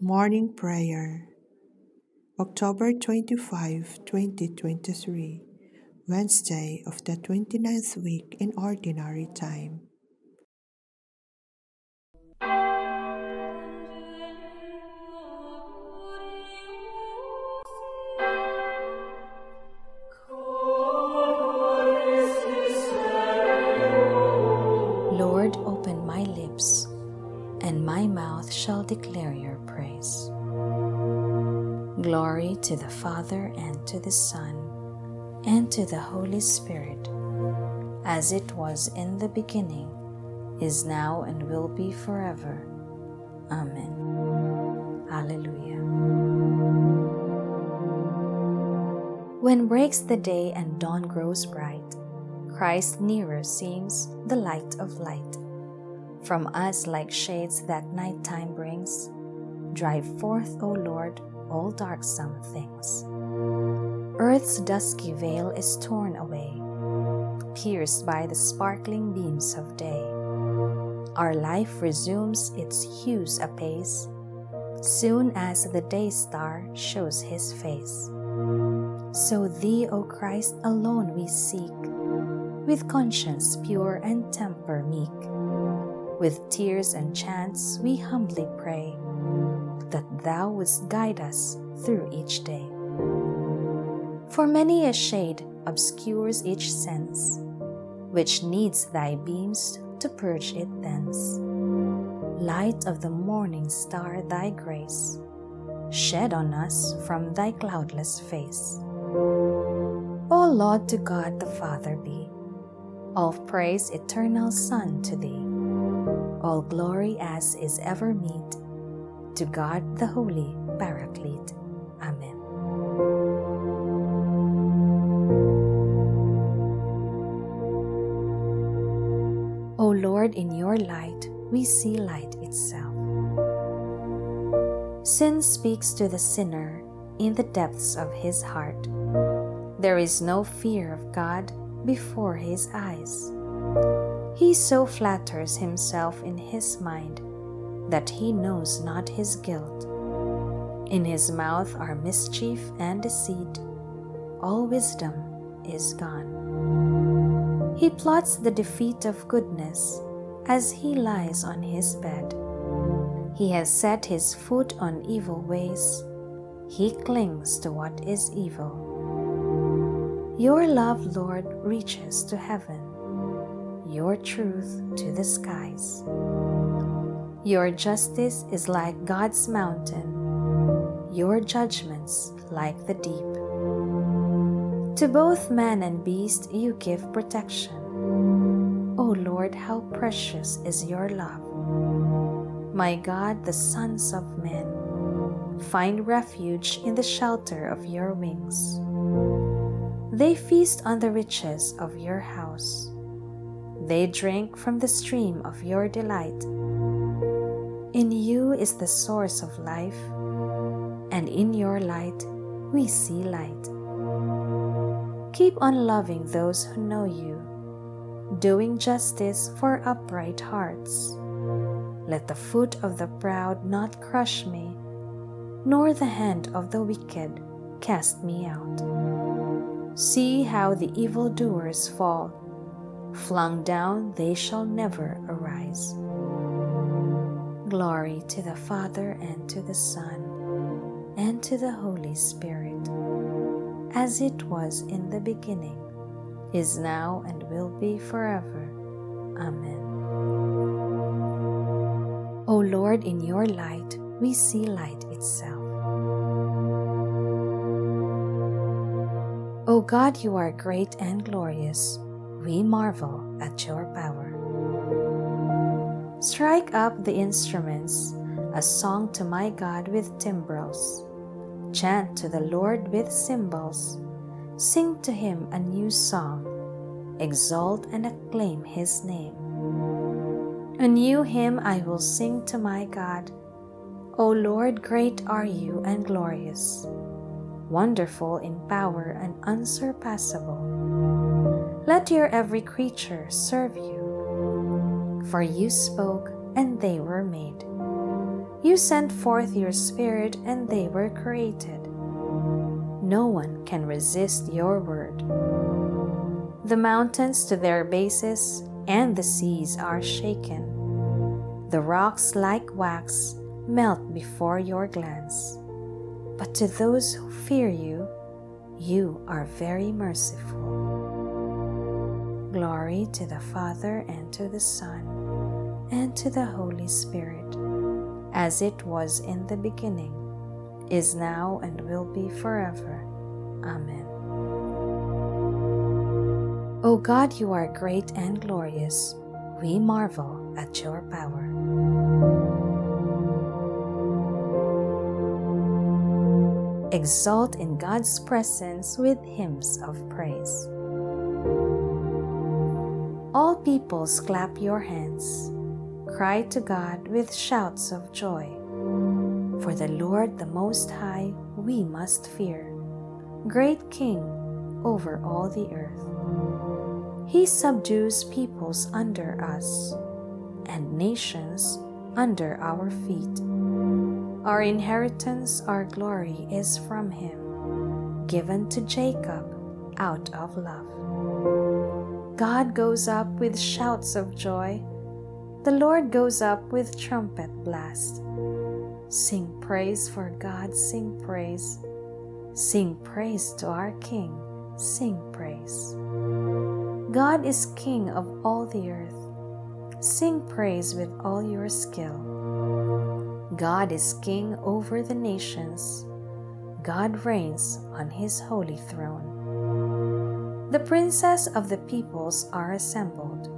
Morning Prayer, October 25, 2023, Wednesday of the 29th week in Ordinary Time. Lord, open my lips, and my mouth shall declare your praise. Glory to the Father, and to the Son, and to the Holy Spirit, as it was in the beginning, is now, and will be forever. Amen. Alleluia. When breaks the day and dawn grows bright, Christ nearer seems the light of light. From us, like shades that nighttime brings, drive forth, O Lord, all darksome things. Earth's dusky veil is torn away, pierced by the sparkling beams of day. Our life resumes its hues apace, soon as the day star shows his face. So thee, O Christ, alone we seek with conscience pure and temper meek. With tears and chants we humbly pray that thou wouldst guide us through each day. For many a shade obscures each sense, which needs thy beams to purge it thence. Light of the morning star, thy grace, shed on us from thy cloudless face. All laud to God the Father be all praise, eternal Son, to thee. All glory as is ever meet to God the Holy Paraclete. Amen. O Lord, in your light we see light itself. Sin speaks to the sinner in the depths of his heart. There is no fear of God before his eyes. He so flatters himself in his mind that he knows not his guilt. In his mouth are mischief and deceit, all wisdom is gone. He plots the defeat of goodness as he lies on his bed. He has set his foot on evil ways, he clings to what is evil. Your love, Lord, reaches to heaven, your truth to the skies. Your justice is like God's mountain, your judgments like the deep. To both man and beast you give protection. O Lord, how precious is your love. My God, the sons of men, find refuge in the shelter of your wings. They feast on the riches of your house. They drink from the stream of your delight. In you is the source of life, and in your light we see light. Keep on loving those who know you, doing justice for upright hearts. Let the foot of the proud not crush me, nor the hand of the wicked cast me out. See how the evildoers fall. Flung down, they shall never arise. Glory to the Father, and to the Son, and to the Holy Spirit, as it was in the beginning, is now, and will be forever. Amen. O Lord, in your light we see light itself. O God, you are great and glorious. We marvel at your power. Strike up the instruments, a song to my God with timbrels. Chant to the Lord with cymbals. Sing to him a new song. Exalt and acclaim his name. A new hymn I will sing to my God. O Lord, great are you and glorious wonderful in power and unsurpassable. Let your every creature serve you. For you spoke, and they were made. You sent forth your Spirit, and they were created. No one can resist your word. The mountains to their bases and the seas are shaken. The rocks, like wax, melt before your glance. But to those who fear you, you are very merciful. Glory to the Father, and to the Son, and to the Holy Spirit, as it was in the beginning, is now, and will be forever. Amen. O God, you are great and glorious. We marvel at your power. Exalt in God's presence with hymns of praise. All peoples clap your hands. Cry to God with shouts of joy. For the Lord the Most High we must fear, great King over all the earth. He subdues peoples under us and nations under our feet. Our inheritance, our glory is from him, given to Jacob out of love. God goes up with shouts of joy. The Lord goes up with trumpet blast. Sing praise for God, sing praise. Sing praise to our King, sing praise. God is King of all the earth. Sing praise with all your skill. God is king over the nations. God reigns on his holy throne. The princes of the peoples are assembled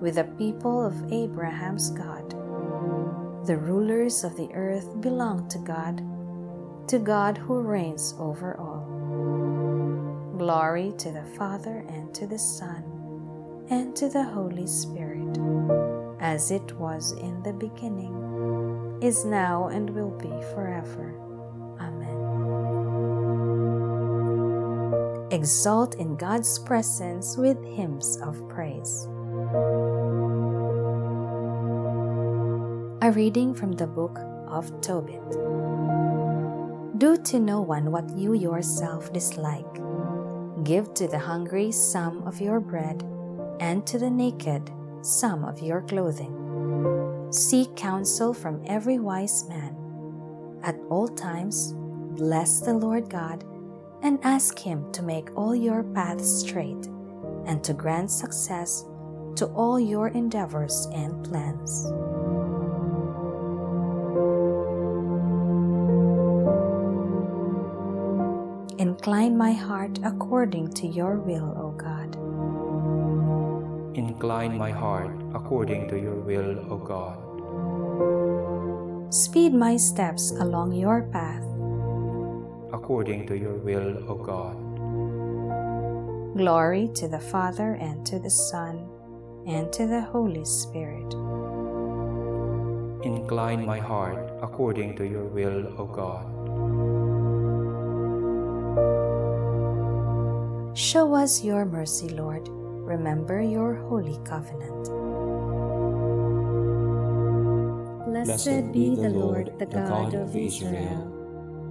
with the people of Abraham's God. The rulers of the earth belong to God, to God who reigns over all. Glory to the Father and to the Son and to the Holy Spirit, as it was in the beginning is now, and will be forever. Exalt in God's presence with hymns of praise. A reading from the book of Tobit. Do to no one what you yourself dislike. Give to the hungry some of your bread, and to the naked some of your clothing Seek counsel from every wise man. At all times, bless the Lord God and ask Him to make all your paths straight and to grant success to all your endeavors and plans. Incline my heart according to your will, O God. Incline my heart according to your will, O God. Speed my steps along your path. According to your will, O God. Glory to the Father, and to the Son, and to the Holy Spirit. Incline my heart according to your will, O God. Show us your mercy, Lord. Remember your holy covenant. Blessed be the Lord, the God of Israel.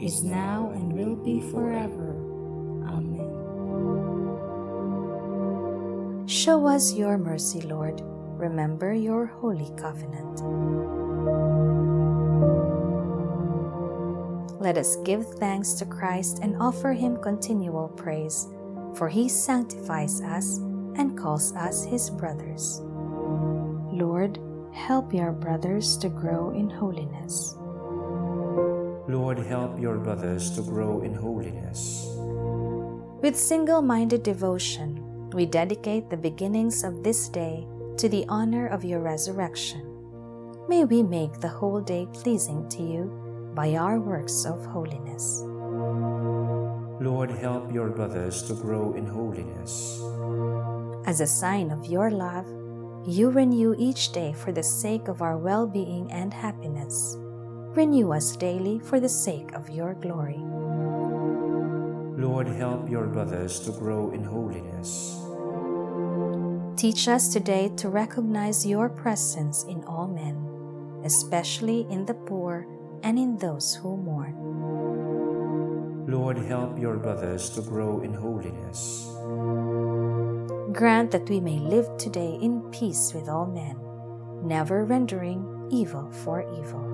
is now, and will be forever. Amen. Show us your mercy, Lord. Remember your holy covenant. Let us give thanks to Christ and offer him continual praise, for he sanctifies us and calls us his brothers. Lord, help your brothers to grow in holiness. Lord, help your brothers to grow in holiness. With single minded devotion, we dedicate the beginnings of this day to the honor of your resurrection. May we make the whole day pleasing to you by our works of holiness. Lord, help your brothers to grow in holiness. As a sign of your love, you renew each day for the sake of our well being and happiness. Renew us daily for the sake of your glory. Lord, help your brothers to grow in holiness. Teach us today to recognize your presence in all men, especially in the poor and in those who mourn. Lord, help your brothers to grow in holiness. Grant that we may live today in peace with all men, never rendering evil for evil.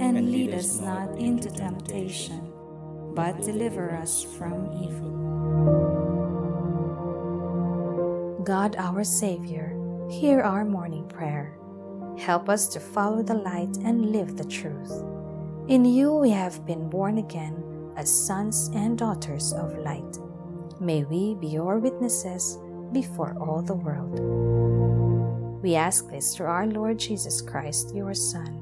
And lead us not into temptation, but deliver us from evil. God our Savior, hear our morning prayer Help us to follow the light and live the truth. In you we have been born again as sons and daughters of light. May we be your witnesses before all the world. We ask this through our Lord Jesus Christ, your Son,